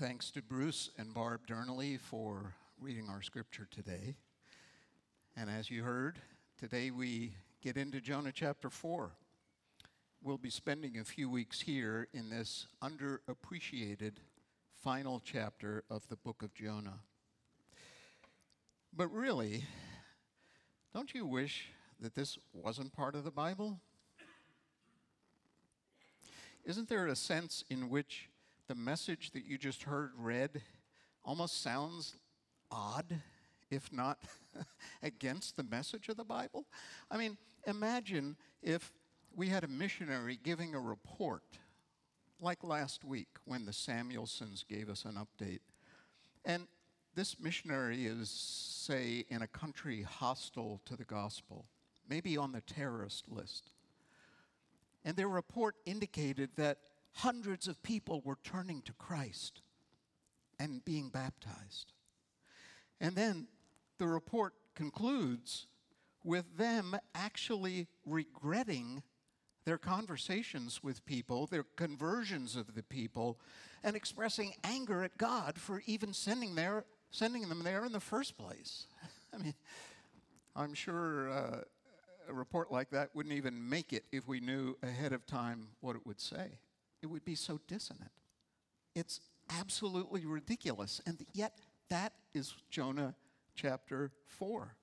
Thanks to Bruce and Barb Durnley for reading our scripture today. And as you heard, today we get into Jonah chapter 4. We'll be spending a few weeks here in this underappreciated final chapter of the book of Jonah. But really, don't you wish that this wasn't part of the Bible? Isn't there a sense in which the message that you just heard read almost sounds odd, if not against the message of the Bible? I mean, imagine if we had a missionary giving a report, like last week when the Samuelsons gave us an update. And this missionary is, say, in a country hostile to the gospel, maybe on the terrorist list. And their report indicated that hundreds of people were turning to Christ and being baptized. And then the report concludes with them actually regretting their conversations with people, their conversions of the people, and expressing anger at God for even sending, sending them there in the first place. I mean, I'm sure uh, a report like that wouldn't even make it if we knew ahead of time what it would say it would be so dissonant. It's absolutely ridiculous. And yet, that is Jonah chapter 4.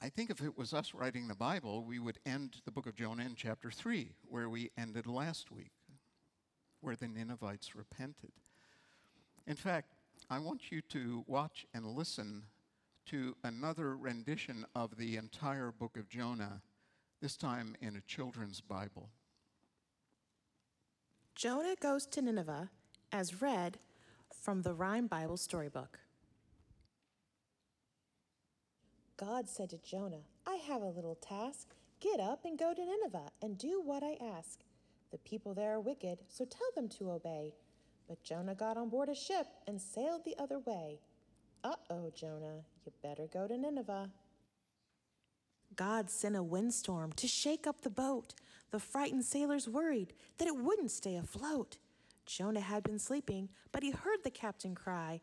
I think if it was us writing the Bible, we would end the book of Jonah in chapter 3, where we ended last week, where the Ninevites repented. In fact, I want you to watch and listen to another rendition of the entire book of Jonah, this time in a children's Bible. Jonah Goes to Nineveh, as read from the Rhyme Bible Storybook. God said to Jonah, I have a little task. Get up and go to Nineveh and do what I ask. The people there are wicked, so tell them to obey. But Jonah got on board a ship and sailed the other way. Uh oh, Jonah, you better go to Nineveh. God sent a windstorm to shake up the boat. The frightened sailors worried that it wouldn't stay afloat. Jonah had been sleeping, but he heard the captain cry,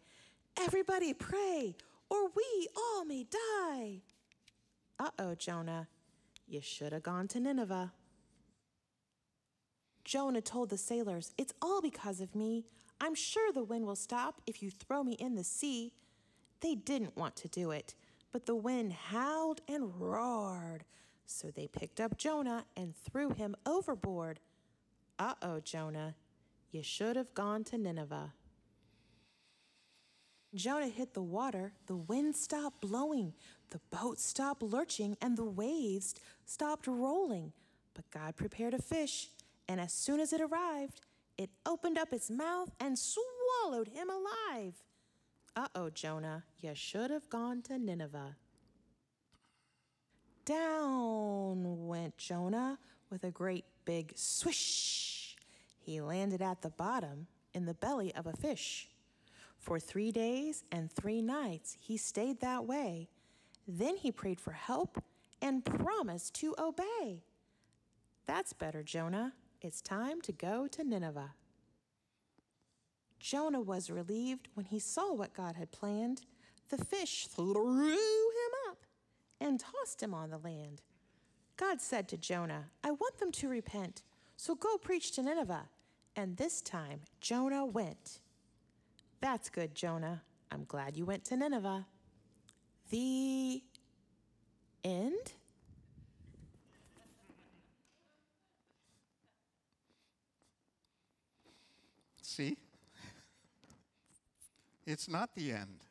Everybody pray, or we all may die. Uh oh, Jonah, you should have gone to Nineveh. Jonah told the sailors, It's all because of me. I'm sure the wind will stop if you throw me in the sea. They didn't want to do it but the wind howled and roared. So they picked up Jonah and threw him overboard. Uh oh, Jonah, you should have gone to Nineveh. Jonah hit the water, the wind stopped blowing, the boat stopped lurching, and the waves stopped rolling. But God prepared a fish, and as soon as it arrived, it opened up its mouth and swallowed him alive. Uh oh, Jonah, you should have gone to Nineveh. Down went Jonah with a great big swish. He landed at the bottom in the belly of a fish. For three days and three nights he stayed that way. Then he prayed for help and promised to obey. That's better, Jonah. It's time to go to Nineveh. Jonah was relieved when he saw what God had planned. The fish threw and tossed him on the land. God said to Jonah, I want them to repent, so go preach to Nineveh. And this time Jonah went. That's good, Jonah. I'm glad you went to Nineveh. The end? See? It's not the end.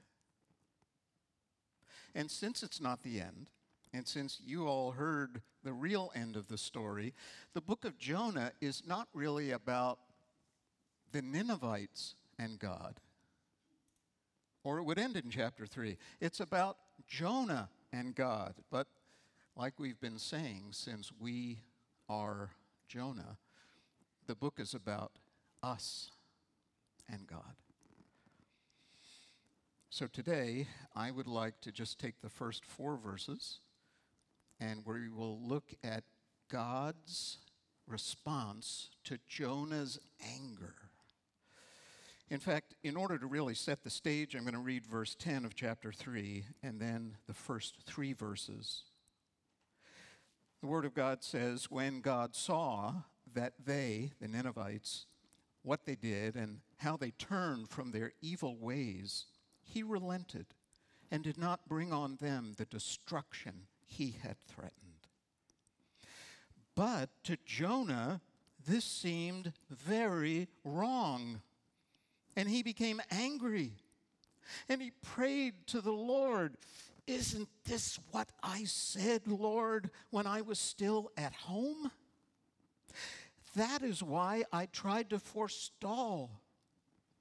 And since it's not the end, and since you all heard the real end of the story, the book of Jonah is not really about the Ninevites and God. Or it would end in chapter 3. It's about Jonah and God. But like we've been saying since we are Jonah, the book is about us and God. So today, I would like to just take the first four verses and we will look at God's response to Jonah's anger. In fact, in order to really set the stage, I'm going to read verse 10 of chapter 3 and then the first three verses. The Word of God says, When God saw that they, the Ninevites, what they did and how they turned from their evil ways, he relented and did not bring on them the destruction he had threatened. But to Jonah, this seemed very wrong. And he became angry. And he prayed to the Lord, Isn't this what I said, Lord, when I was still at home? That is why I tried to forestall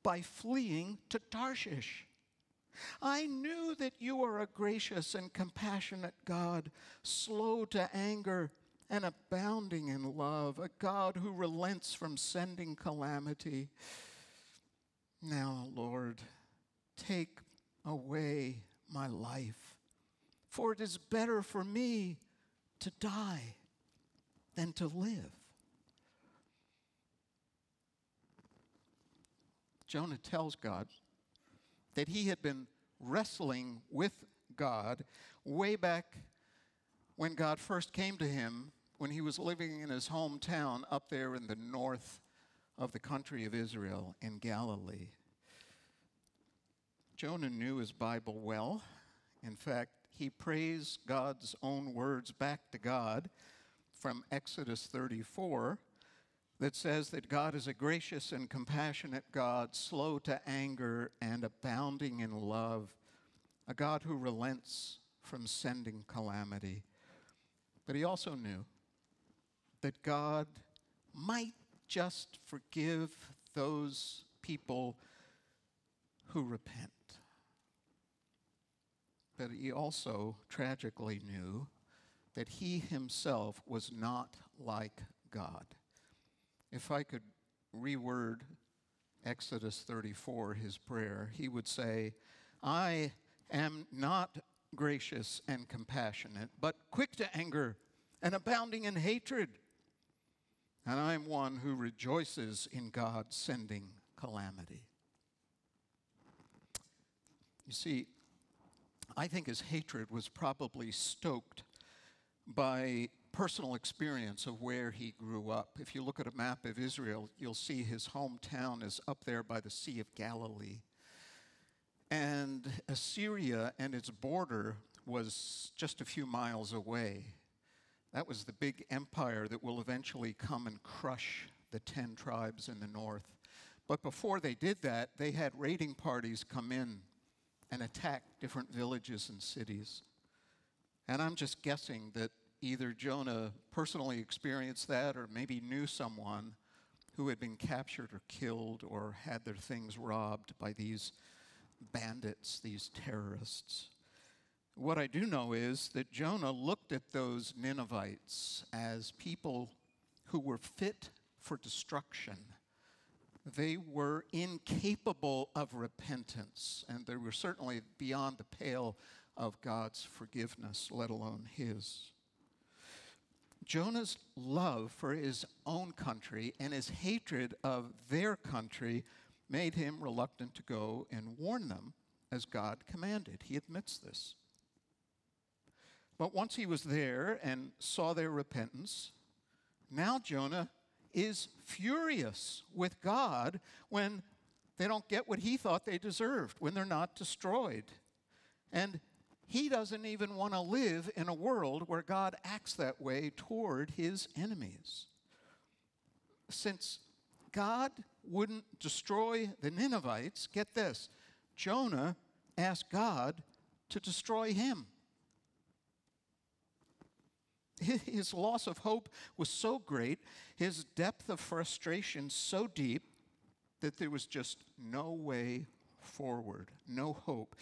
by fleeing to Tarshish. I knew that you are a gracious and compassionate God, slow to anger and abounding in love, a God who relents from sending calamity. Now, Lord, take away my life, for it is better for me to die than to live. Jonah tells God that he had been wrestling with God way back when God first came to him when he was living in his hometown up there in the north of the country of Israel in Galilee. Jonah knew his Bible well. In fact, he praised God's own words back to God from Exodus 34 that says that God is a gracious and compassionate God, slow to anger and abounding in love, a God who relents from sending calamity. But he also knew that God might just forgive those people who repent. But he also tragically knew that he himself was not like God. If I could reword Exodus 34, his prayer, he would say, I am not gracious and compassionate, but quick to anger and abounding in hatred. And I am one who rejoices in God sending calamity. You see, I think his hatred was probably stoked by personal experience of where he grew up. If you look at a map of Israel, you'll see his hometown is up there by the Sea of Galilee. And Assyria and its border was just a few miles away. That was the big empire that will eventually come and crush the 10 tribes in the north. But before they did that, they had raiding parties come in and attack different villages and cities. And I'm just guessing that either Jonah personally experienced that or maybe knew someone who had been captured or killed or had their things robbed by these bandits, these terrorists. What I do know is that Jonah looked at those Ninevites as people who were fit for destruction. They were incapable of repentance, and they were certainly beyond the pale of God's forgiveness, let alone his. Jonah's love for his own country and his hatred of their country made him reluctant to go and warn them as God commanded. He admits this. But once he was there and saw their repentance, now Jonah is furious with God when they don't get what he thought they deserved, when they're not destroyed. And he doesn't even want to live in a world where God acts that way toward his enemies. Since God wouldn't destroy the Ninevites, get this Jonah asked God to destroy him. His loss of hope was so great, his depth of frustration so deep, that there was just no way forward, no hope.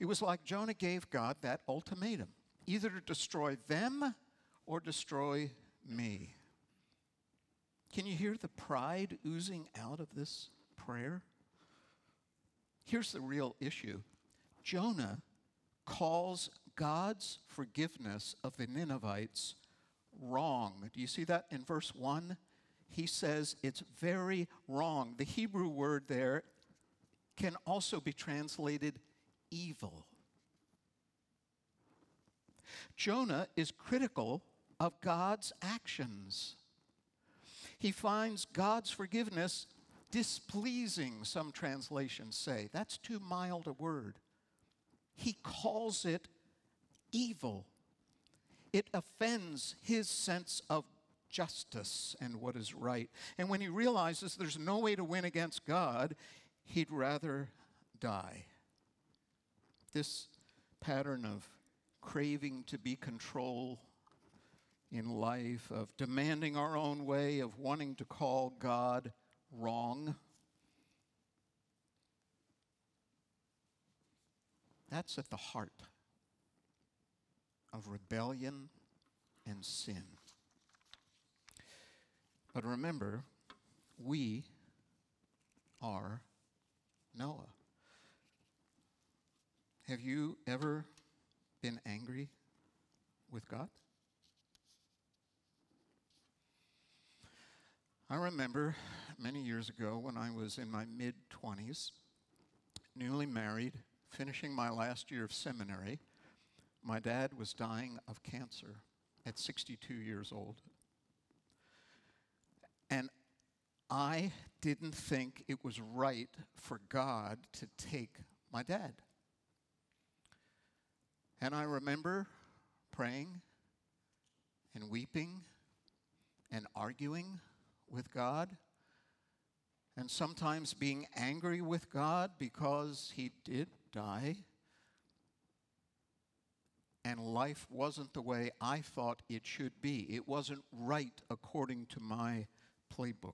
It was like Jonah gave God that ultimatum either to destroy them or destroy me. Can you hear the pride oozing out of this prayer? Here's the real issue Jonah calls God's forgiveness of the Ninevites wrong. Do you see that in verse 1? He says it's very wrong. The Hebrew word there can also be translated evil. Jonah is critical of God's actions. He finds God's forgiveness displeasing, some translations say. That's too mild a word. He calls it evil. It offends his sense of justice and what is right. And when he realizes there's no way to win against God, he'd rather die. This pattern of craving to be control in life, of demanding our own way, of wanting to call God wrong. That's at the heart of rebellion and sin. But remember, we are Noah. Have you ever been angry with God? I remember many years ago when I was in my mid 20s, newly married, finishing my last year of seminary. My dad was dying of cancer at 62 years old. And I didn't think it was right for God to take my dad. And I remember praying and weeping and arguing with God, and sometimes being angry with God because he did die, and life wasn't the way I thought it should be. It wasn't right according to my playbook.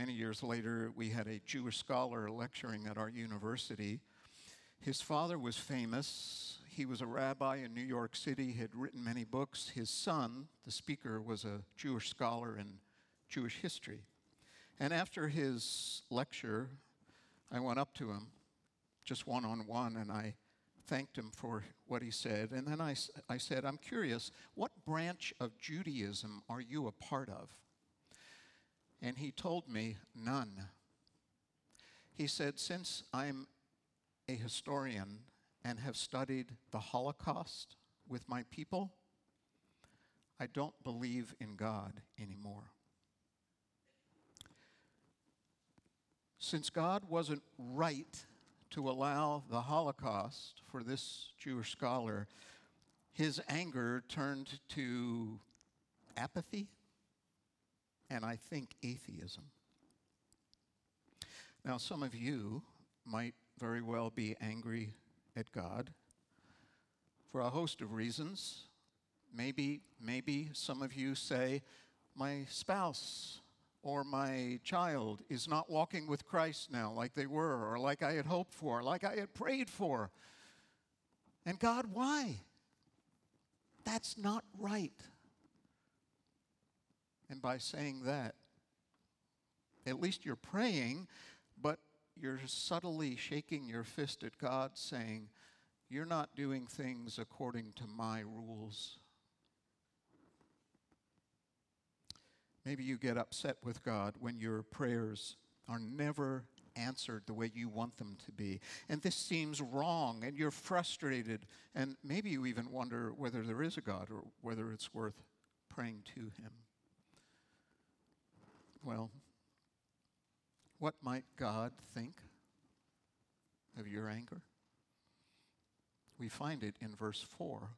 Many years later, we had a Jewish scholar lecturing at our university. His father was famous he was a rabbi in New York City, had written many books. His son, the speaker, was a Jewish scholar in Jewish history. And after his lecture, I went up to him, just one on one, and I thanked him for what he said. And then I, I said, I'm curious, what branch of Judaism are you a part of? And he told me, none. He said, Since I'm a historian and have studied the Holocaust with my people, I don't believe in God anymore. Since God wasn't right to allow the Holocaust for this Jewish scholar, his anger turned to apathy and I think atheism. Now, some of you might very well be angry at God for a host of reasons. Maybe, maybe some of you say, my spouse or my child is not walking with Christ now like they were, or like I had hoped for, like I had prayed for. And God, why? That's not right. And by saying that, at least you're praying, but you're subtly shaking your fist at God, saying, You're not doing things according to my rules. Maybe you get upset with God when your prayers are never answered the way you want them to be. And this seems wrong, and you're frustrated, and maybe you even wonder whether there is a God or whether it's worth praying to Him. Well, what might God think of your anger? We find it in verse 4.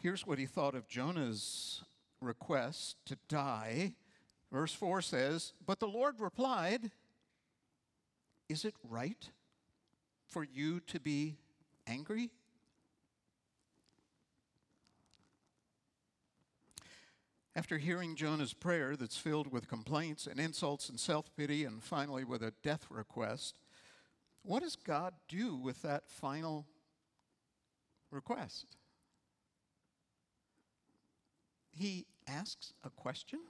Here's what he thought of Jonah's request to die. Verse 4 says, But the Lord replied, Is it right for you to be angry? After hearing Jonah's prayer that's filled with complaints and insults and self pity, and finally with a death request, what does God do with that final request? He asks a question.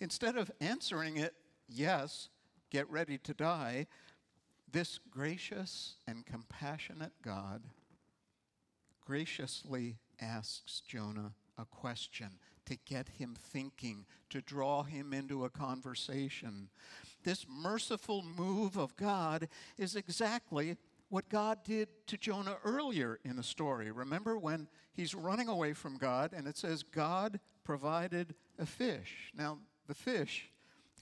Instead of answering it, yes, get ready to die, this gracious and compassionate God graciously asks Jonah a question to get him thinking, to draw him into a conversation. This merciful move of God is exactly what God did to Jonah earlier in the story. Remember when he's running away from God and it says God provided a fish. Now, the fish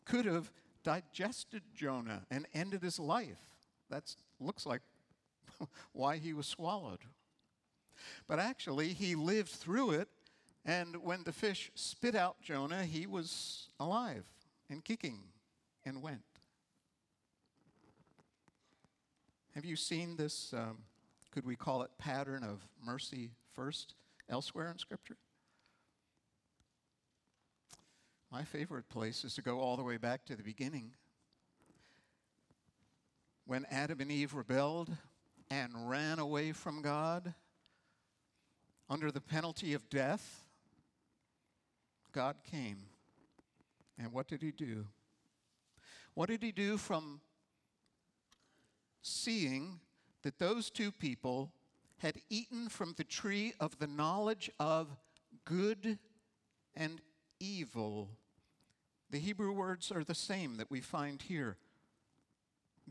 could have digested Jonah and ended his life. That looks like why he was swallowed. But actually, he lived through it, and when the fish spit out Jonah, he was alive and kicking and went. Have you seen this, um, could we call it pattern of mercy first elsewhere in Scripture? My favorite place is to go all the way back to the beginning. When Adam and Eve rebelled and ran away from God under the penalty of death, God came. And what did he do? What did he do from seeing that those two people had eaten from the tree of the knowledge of good and evil. The Hebrew words are the same that we find here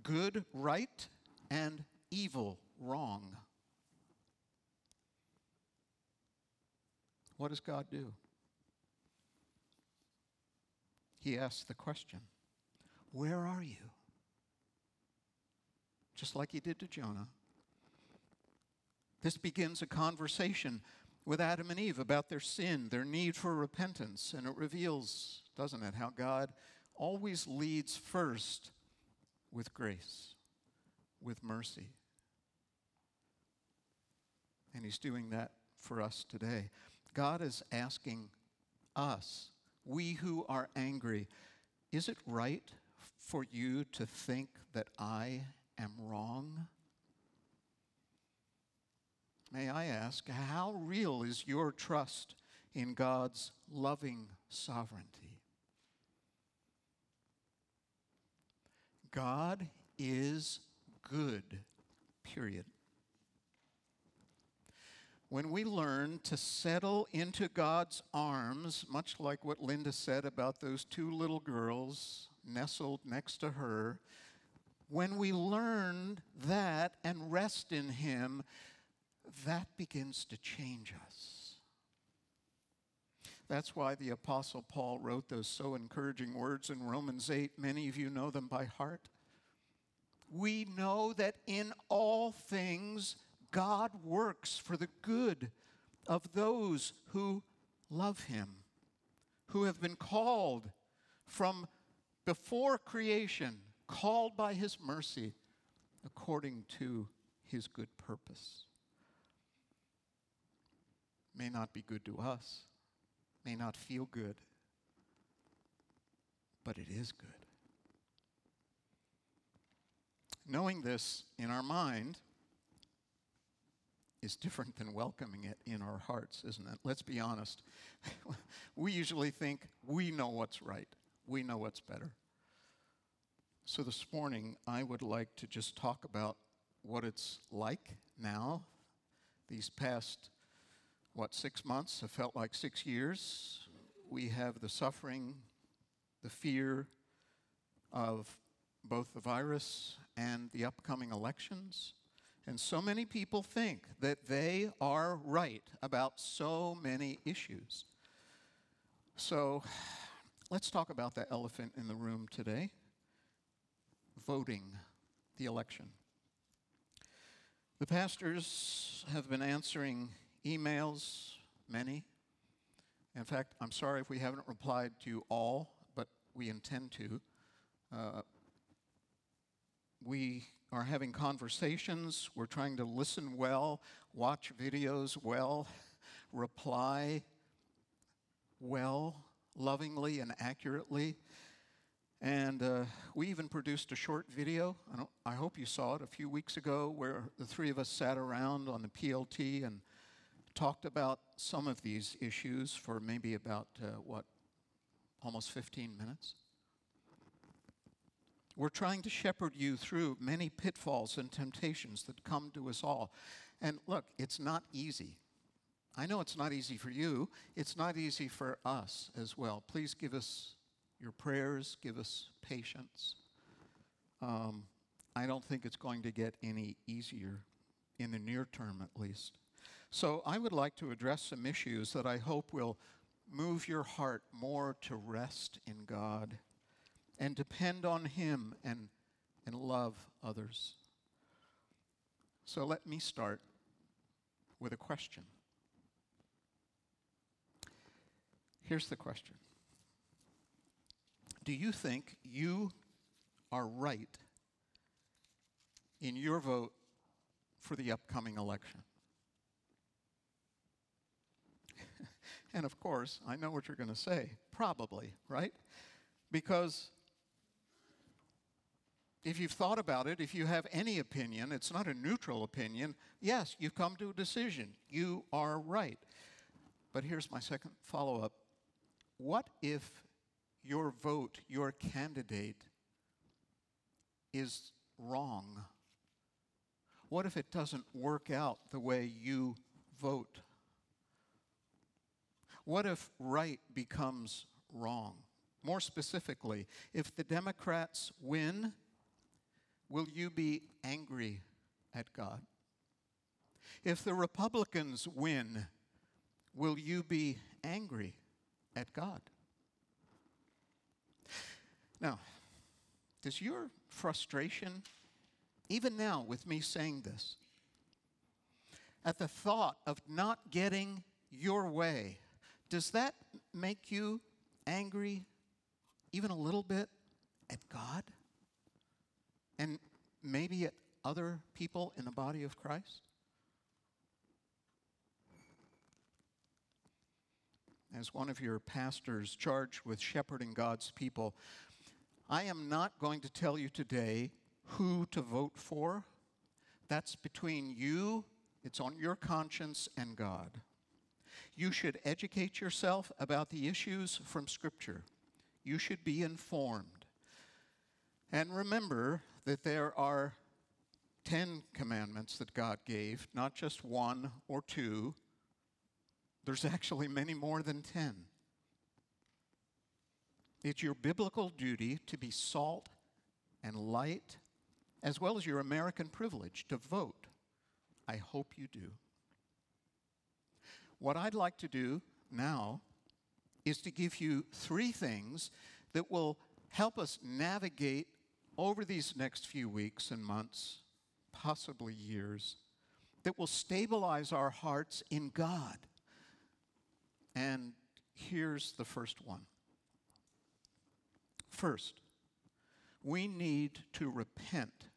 good, right, and evil, wrong. What does God do? He asks the question Where are you? Just like he did to Jonah. This begins a conversation with Adam and Eve about their sin, their need for repentance, and it reveals, doesn't it, how God always leads first with grace, with mercy. And He's doing that for us today. God is asking us, we who are angry, is it right for you to think that I am wrong? May I ask, how real is your trust in God's loving sovereignty? God is good, period. When we learn to settle into God's arms, much like what Linda said about those two little girls nestled next to her, when we learn that and rest in Him, that begins to change us. That's why the Apostle Paul wrote those so encouraging words in Romans 8. Many of you know them by heart. We know that in all things God works for the good of those who love him, who have been called from before creation, called by his mercy according to his good purpose may not be good to us, may not feel good, but it is good. Knowing this in our mind is different than welcoming it in our hearts, isn't it? Let's be honest. we usually think we know what's right, we know what's better. So this morning, I would like to just talk about what it's like now, these past what, six months have felt like six years. We have the suffering, the fear of both the virus and the upcoming elections. And so many people think that they are right about so many issues. So let's talk about the elephant in the room today voting, the election. The pastors have been answering emails, many. In fact, I'm sorry if we haven't replied to all, but we intend to. Uh, we are having conversations. We're trying to listen well, watch videos well, reply well, lovingly, and accurately. And uh, we even produced a short video. I, I, hope you saw it a few weeks ago where the three of us sat around on the PLT and talked about some of these issues for maybe about, uh, what, almost 15 minutes. We're trying to shepherd you through many pitfalls and temptations that come to us all. And look, it's not easy. I know it's not easy for you, it's not easy for us as well. Please give us your prayers, give us patience. Um, I don't think it's going to get any easier in the near term, at least. So, I would like to address some issues that I hope will move your heart more to rest in God and depend on Him and, and love others. So, let me start with a question. Here's the question Do you think you are right in your vote for the upcoming election? and of course, I know what you're going to say. Probably, right? Because if you've thought about it, if you have any opinion, it's not a neutral opinion. Yes, you've come to a decision. You are right. But here's my second follow up what if your vote, your candidate, is wrong? What if it doesn't work out the way you vote? What if right becomes wrong? More specifically, if the Democrats win, will you be angry at God? If the Republicans win, will you be angry at God? Now, does your frustration, even now with me saying this, at the thought of not getting your way, does that make you angry even a little bit at God? And maybe at other people in the body of Christ? as one of your pastors charged with shepherding God's people, I am not going to tell you today who to vote for. That's between you, it's on your conscience, and God. You should educate yourself about the issues from Scripture. You should be informed. And remember that there are 10 commandments that God gave, not just one or two there's actually many more than 10. It's your biblical duty to be salt and light, as well as your American privilege to vote. I hope you do. What I'd like to do now is to give you three things that will help us navigate over these next few weeks and months, possibly years, that will stabilize our hearts in God and here's the first one. First, we need to repent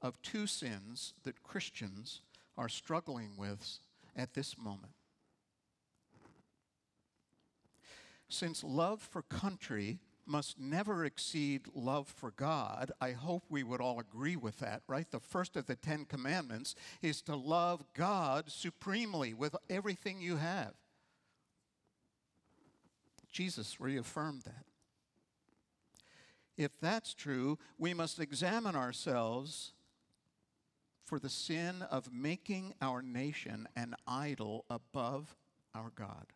of two sins that Christians are struggling with at this moment. Since love for country must never exceed love for God, I hope we would all agree with that, right? The first of the Ten Commandments is to love God supremely with everything you have. Jesus reaffirmed that. If that's true, we must examine ourselves for the sin of making our nation an idol above our God.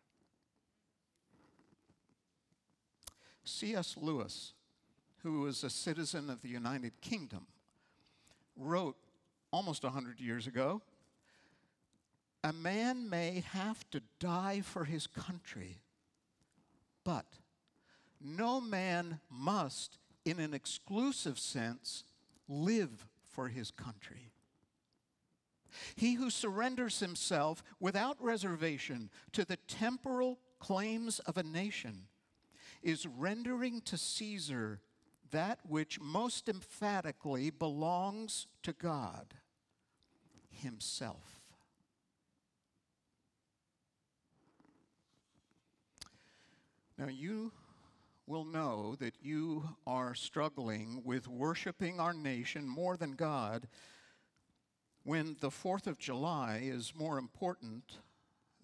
C.S. Lewis, who was a citizen of the United Kingdom, wrote almost 100 years ago A man may have to die for his country but no man must, in an exclusive sense, live for his country. He who surrenders himself without reservation to the temporal claims of a nation is rendering to Caesar that which most emphatically belongs to God Himself. Now, you will know that you are struggling with worshiping our nation more than God when the 4th of July is more important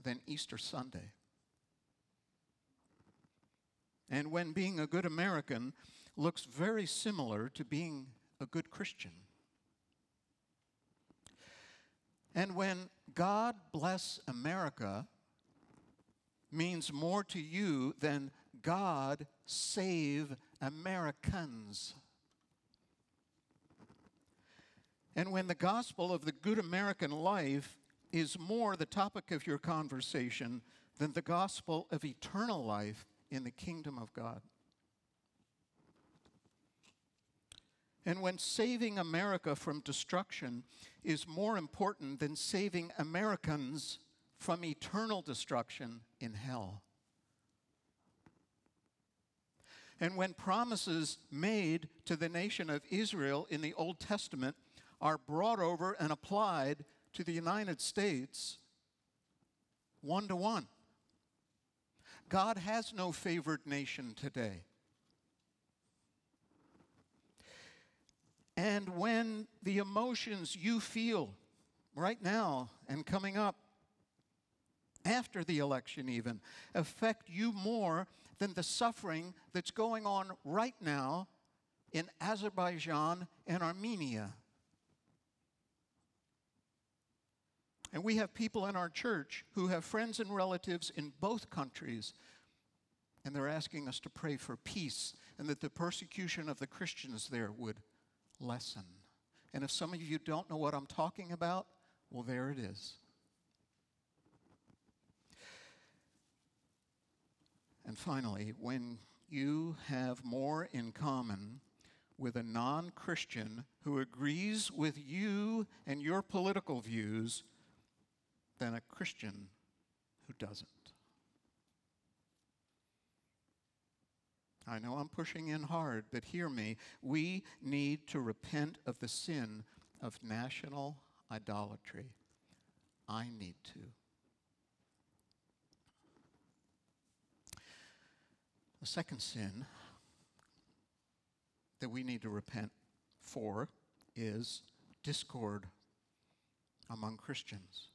than Easter Sunday. And when being a good American looks very similar to being a good Christian. And when God bless America means more to you than God save Americans. And when the gospel of the good American life is more the topic of your conversation than the gospel of eternal life in the kingdom of God. And when saving America from destruction is more important than saving Americans from eternal destruction in hell. And when promises made to the nation of Israel in the Old Testament are brought over and applied to the United States one to one. God has no favored nation today. And when the emotions you feel right now and coming up after the election, even, affect you more than the suffering that's going on right now in Azerbaijan and Armenia. And we have people in our church who have friends and relatives in both countries. And they're asking us to pray for peace and that the persecution of the Christians there would lessen. And if some of you don't know what I'm talking about, well, there it is. And finally, when you have more in common with a non Christian who agrees with you and your political views than a Christian who doesn't. I know I'm pushing in hard, but hear me. We need to repent of the sin of national idolatry. I need to. The second sin that we need to repent for is discord among Christians.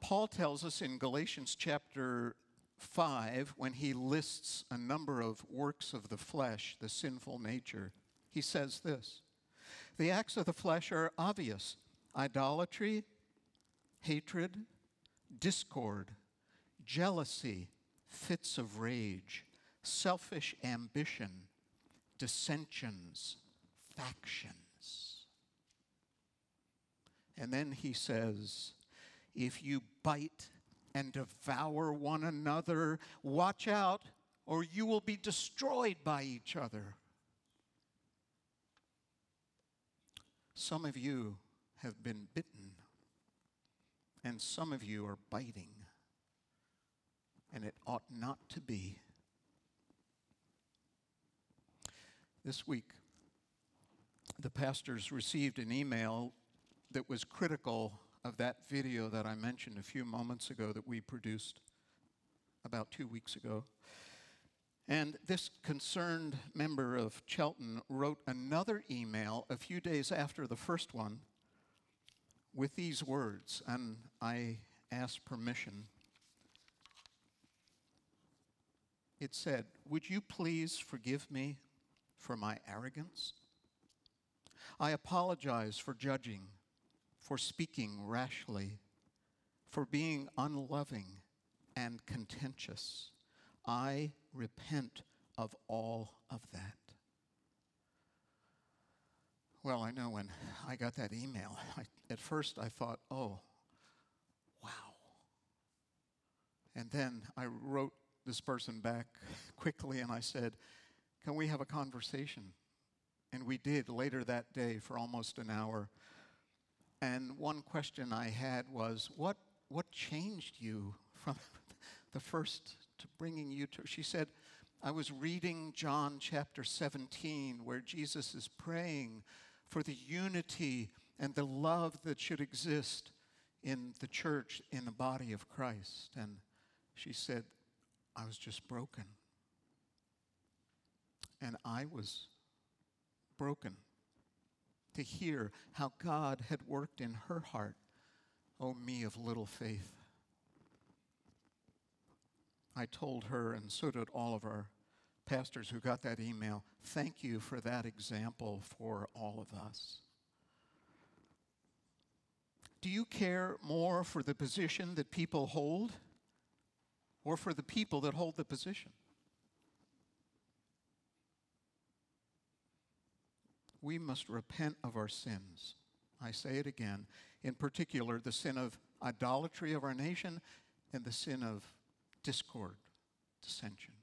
Paul tells us in Galatians chapter 5, when he lists a number of works of the flesh, the sinful nature, he says this The acts of the flesh are obvious idolatry, hatred, discord, jealousy, fits of rage, selfish ambition, dissensions, factions. And then he says, if you bite and devour one another, watch out, or you will be destroyed by each other. Some of you have been bitten, and some of you are biting, and it ought not to be. This week, the pastors received an email that was critical of that video that I mentioned a few moments ago that we produced about two weeks ago. And this concerned member of Chelten wrote another email a few days after the first one with these words, and I asked permission. It said, Would you please forgive me for my arrogance? I apologize for judging for speaking rashly, for being unloving and contentious. I repent of all of that. Well, I know when I got that email, I, at first I thought, oh, wow. And then I wrote this person back quickly and I said, can we have a conversation? And we did later that day for almost an hour. And one question I had was, what, what changed you from the first to bringing you to? She said, I was reading John chapter 17, where Jesus is praying for the unity and the love that should exist in the church, in the body of Christ. And she said, I was just broken. And I was broken to hear how God had worked in her heart. Oh, me of little faith. I told her, and so did all of our pastors who got that email, thank you for that example for all of us. Do you care more for the position that people hold or for the people that hold the position? We must repent of our sins. I say it again. In particular, the sin of idolatry of our nation and the sin of discord, dissension.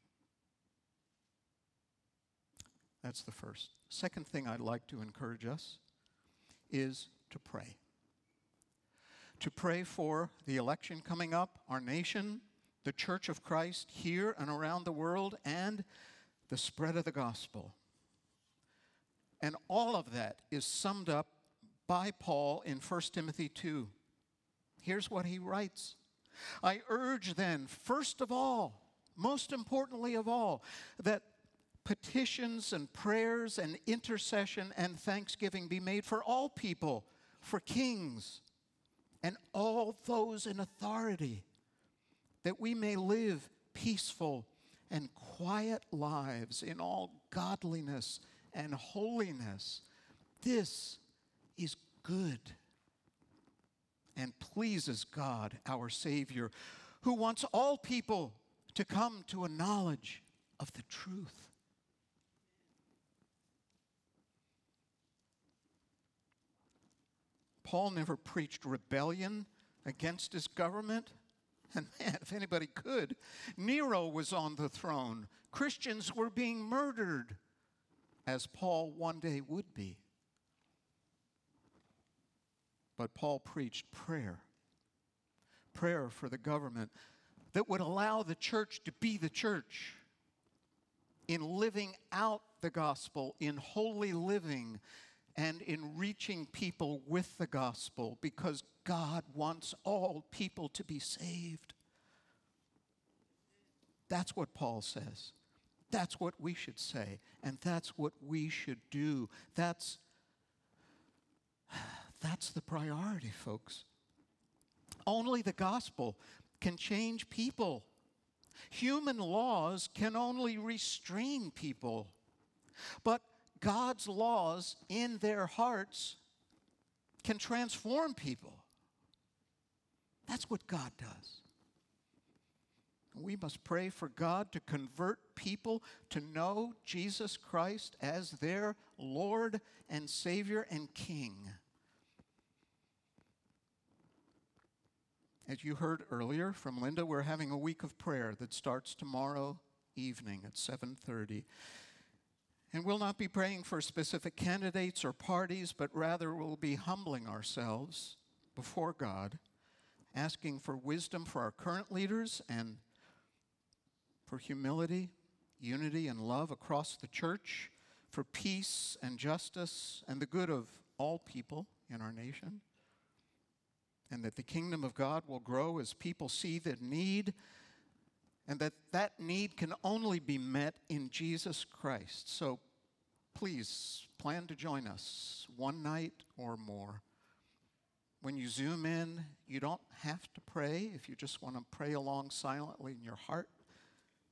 That's the first. Second thing I'd like to encourage us is to pray. To pray for the election coming up, our nation, the Church of Christ here and around the world, and the spread of the gospel. And all of that is summed up by Paul in 1 Timothy 2. Here's what he writes I urge then, first of all, most importantly of all, that petitions and prayers and intercession and thanksgiving be made for all people, for kings, and all those in authority, that we may live peaceful and quiet lives in all godliness and holiness. This is good and pleases God, our Savior, who wants all people to come to a knowledge of the truth. Paul never preached rebellion against his government. And man, if anybody could, Nero was on the throne. Christians were being murdered, as Paul one day would be. But Paul preached prayer prayer for the government that would allow the church to be the church in living out the gospel, in holy living, and in reaching people with the gospel because God wants all people to be saved. That's what Paul says. That's what we should say, and that's what we should do. That's that's the priority, folks. Only the gospel can change people. Human laws can only restrain people. But God's laws in their hearts can transform people. That's what God does. We must pray for God to convert people to know Jesus Christ as their Lord and Savior and King. As you heard earlier from Linda, we're having a week of prayer that starts tomorrow evening at 7:30. And we'll not be praying for specific candidates or parties, but rather we'll be humbling ourselves before God, asking for wisdom for our current leaders and for humility, unity, and love across the church, for peace and justice and the good of all people in our nation and that the kingdom of God will grow as people see the need and that that need can only be met in Jesus Christ. So please plan to join us one night or more. When you zoom in, you don't have to pray. If you just want to pray along silently in your heart,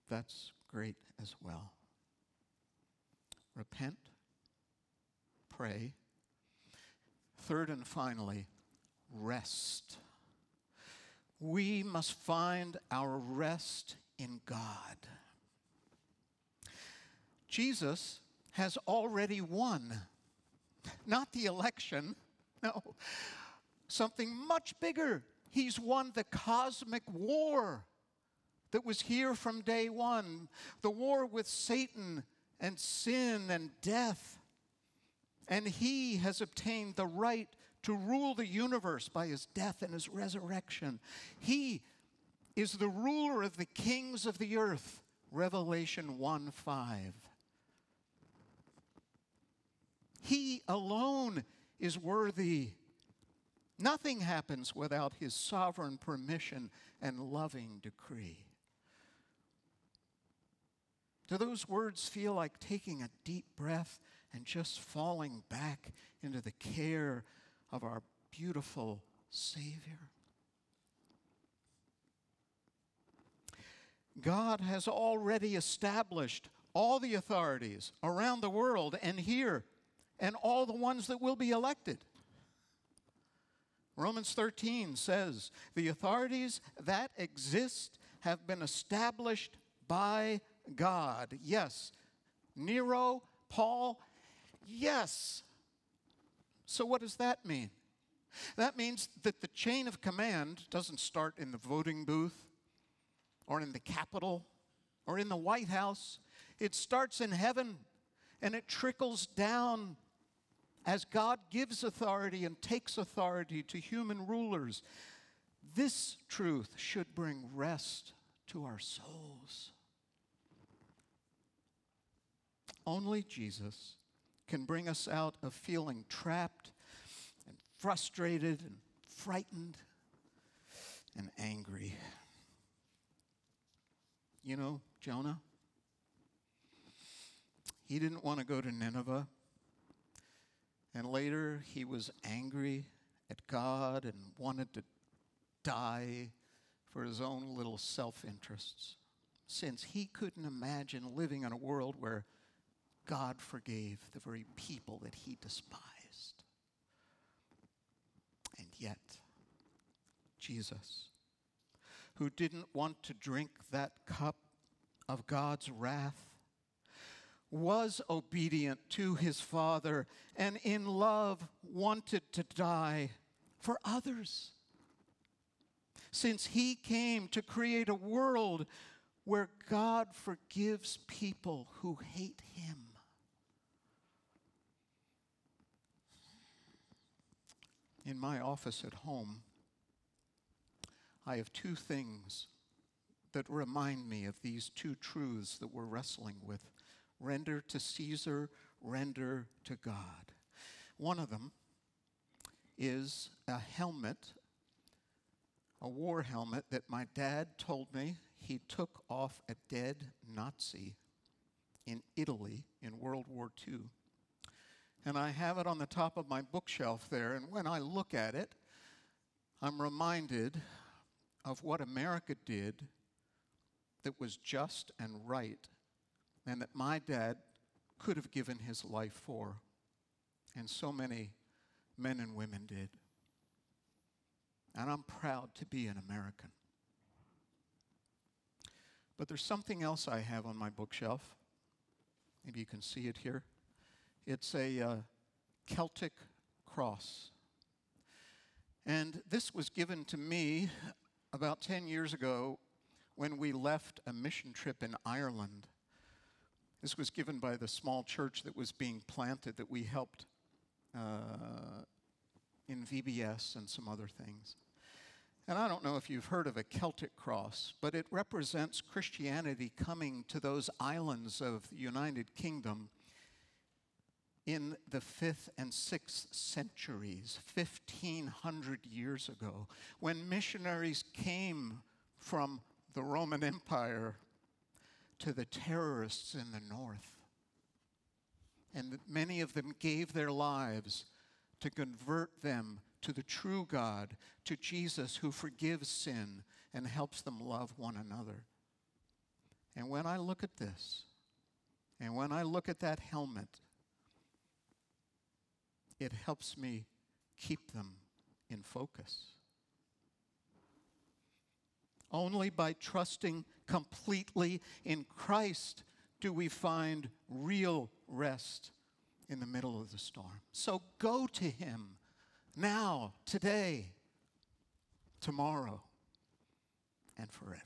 that's great as well. Repent, pray. Third and finally, rest. We must find our rest in God. Jesus has already won, not the election, no, something much bigger. He's won the cosmic war that was here from day one the war with Satan and sin and death. And he has obtained the right to rule the universe by his death and his resurrection. He is the ruler of the kings of the earth. Revelation 1 5. He alone is worthy. Nothing happens without his sovereign permission and loving decree. Do those words feel like taking a deep breath and just falling back into the care of our beautiful Savior. God has already established all the authorities around the world and here, and all the ones that will be elected. Romans 13 says the authorities that exist have been established by God. Yes. Nero, Paul, yes. So, what does that mean? That means that the chain of command doesn't start in the voting booth or in the Capitol or in the White House. It starts in heaven and it trickles down as God gives authority and takes authority to human rulers. This truth should bring rest to our souls. Only Jesus can bring us out of feeling trapped and frustrated and frightened and angry. You know, Jonah, he didn't want to go to Nineveh. And later he was angry at God and wanted to die for his own little self interests, since he couldn't imagine living in a world where God forgave the very people that he despised. And yet, Jesus, who didn't want to drink that cup of God's wrath, was obedient to his Father and in love wanted to die for others. Since he came to create a world where God forgives people who hate him. In my office at home, I have two things that remind me of these two truths that we're wrestling with render to Caesar, render to God. One of them is a helmet, a war helmet that my dad told me he took off a dead Nazi in Italy in World War II. And I have it on the top of my bookshelf there, and when I look at it, I'm reminded of what America did that was just and right and that my dad could have given his life for, and so many men and women did. And I'm proud to be an American. But there's something else I have on my bookshelf. Maybe you can see it here. It's a uh, Celtic cross. And this was given to me about 10 years ago when we left a mission trip in Ireland. This was given by the small church that was being planted that we helped uh, in VBS and some other things. And I don't know if you've heard of a Celtic cross, but it represents Christianity coming to those islands of the United Kingdom in the fifth and sixth centuries, 1500 years ago, when missionaries came from the Roman Empire to the terrorists in the north. And many of them gave their lives to convert them to the true God, to Jesus who forgives sin and helps them love one another. And when I look at this, and when I look at that helmet, it helps me keep them in focus. Only by trusting completely in Christ do we find real rest in the middle of the storm. So go to Him now, today, tomorrow, and forever.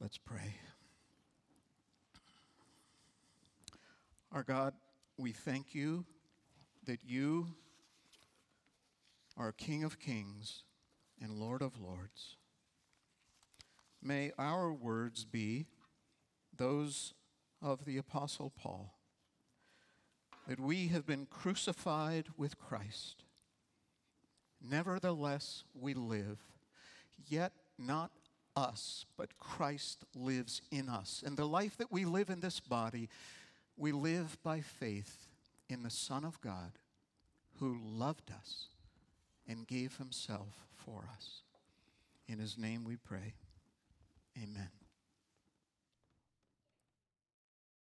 Let's pray. Our God, we thank you that you are King of Kings and Lord of Lords. May our words be those of the Apostle Paul that we have been crucified with Christ. Nevertheless, we live, yet not us, but Christ lives in us. And the life that we live in this body, we live by faith in the Son of God who loved us and gave himself for us. In his name we pray. Amen.